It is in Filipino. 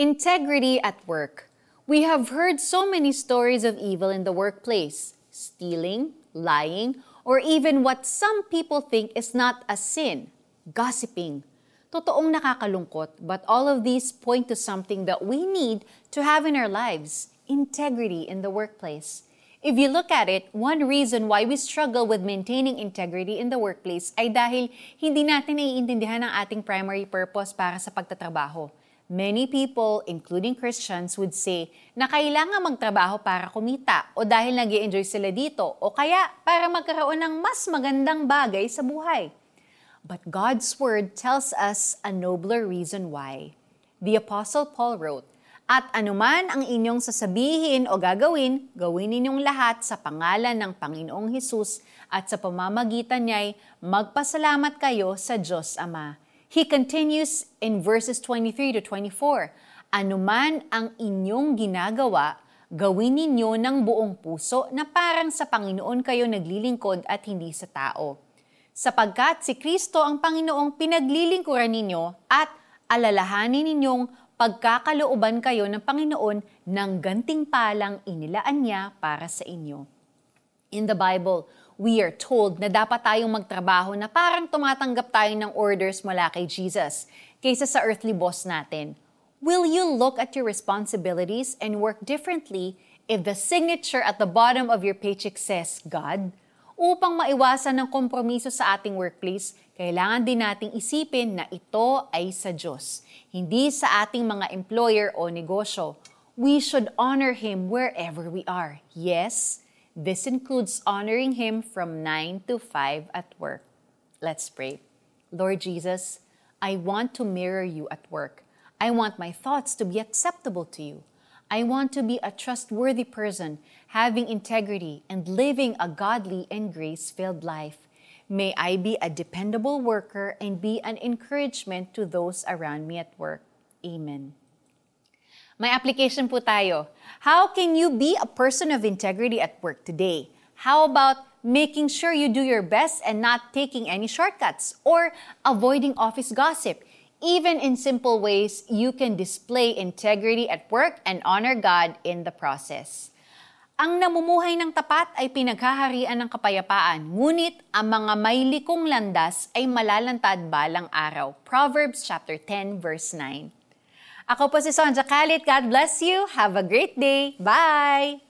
Integrity at work. We have heard so many stories of evil in the workplace stealing, lying, or even what some people think is not a sin gossiping. Totoong nakakalungkot, but all of these point to something that we need to have in our lives integrity in the workplace. If you look at it, one reason why we struggle with maintaining integrity in the workplace ay dahil hindi natin naiintindihan ang ating primary purpose para sa pagtatrabaho. Many people, including Christians, would say na kailangan magtrabaho para kumita o dahil nag enjoy sila dito o kaya para magkaroon ng mas magandang bagay sa buhay. But God's Word tells us a nobler reason why. The Apostle Paul wrote, At anuman ang inyong sasabihin o gagawin, gawin ninyong lahat sa pangalan ng Panginoong Hesus at sa pamamagitan niya'y magpasalamat kayo sa Diyos Ama He continues in verses 23 to 24, Anuman ang inyong ginagawa, gawin ninyo ng buong puso na parang sa Panginoon kayo naglilingkod at hindi sa tao. Sapagkat si Kristo ang Panginoong pinaglilingkuran ninyo at alalahanin ninyong pagkakalooban kayo ng Panginoon ng ganting palang inilaan niya para sa inyo. In the Bible, we are told na dapat tayong magtrabaho na parang tumatanggap tayo ng orders mula kay Jesus kaysa sa earthly boss natin. Will you look at your responsibilities and work differently if the signature at the bottom of your paycheck says God? Upang maiwasan ng kompromiso sa ating workplace, kailangan din nating isipin na ito ay sa Diyos, hindi sa ating mga employer o negosyo. We should honor Him wherever we are. Yes, This includes honoring Him from 9 to 5 at work. Let's pray. Lord Jesus, I want to mirror you at work. I want my thoughts to be acceptable to you. I want to be a trustworthy person, having integrity and living a godly and grace filled life. May I be a dependable worker and be an encouragement to those around me at work. Amen. May application po tayo. How can you be a person of integrity at work today? How about making sure you do your best and not taking any shortcuts or avoiding office gossip? Even in simple ways, you can display integrity at work and honor God in the process. Ang namumuhay ng tapat ay pinaghaharian ng kapayapaan, ngunit ang mga may likong landas ay malalantad balang araw. Proverbs chapter 10 verse 9. Ako po si Sonja Kalit. God bless you. Have a great day. Bye!